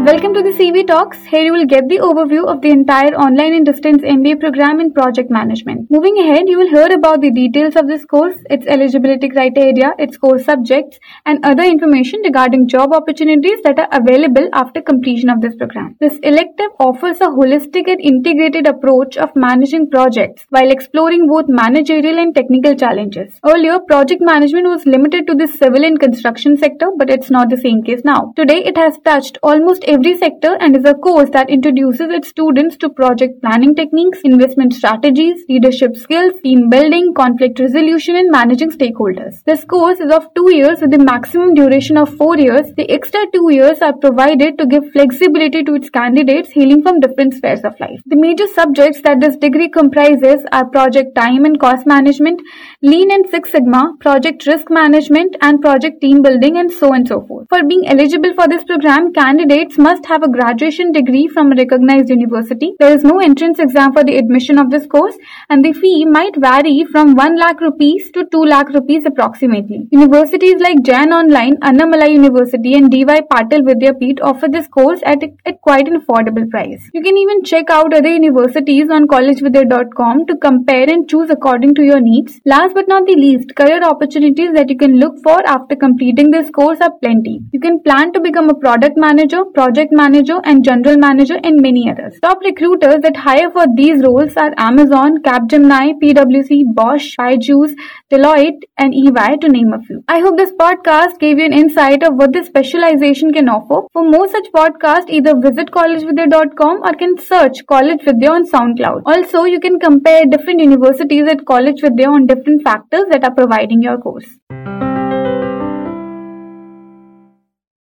Welcome to the CV Talks. Here you will get the overview of the entire online and distance MBA program in project management. Moving ahead, you will hear about the details of this course, its eligibility criteria, its course subjects, and other information regarding job opportunities that are available after completion of this program. This elective offers a holistic and integrated approach of managing projects while exploring both managerial and technical challenges. Earlier, project management was limited to the civil and construction sector, but it's not the same case now. Today, it has touched almost every sector and is a course that introduces its students to project planning techniques, investment strategies, leadership skills, team building, conflict resolution, and managing stakeholders. This course is of two years with a maximum duration of four years. The extra two years are provided to give flexibility to its candidates hailing from different spheres of life. The major subjects that this degree comprises are project time and cost management, lean and Six Sigma, project risk management, and project team building, and so on and so forth. For being eligible for this program, candidates must have a graduation degree from a recognized university. There is no entrance exam for the admission of this course and the fee might vary from 1 lakh rupees to 2 lakh rupees approximately. Universities like Jain Online, Annamalai University and DY Patil Vidyapeeth offer this course at, at quite an affordable price. You can even check out other universities on collegevidya.com to compare and choose according to your needs. Last but not the least, career opportunities that you can look for after completing this course are plenty. You can plan to become a product manager, project project manager and general manager and many others. Top recruiters that hire for these roles are Amazon, Capgemini, PwC, Bosch, Byju's, Deloitte and EY to name a few. I hope this podcast gave you an insight of what this specialization can offer. For more such podcasts, either visit collegevidya.com or can search College Vidya on SoundCloud. Also, you can compare different universities at College Vidya on different factors that are providing your course.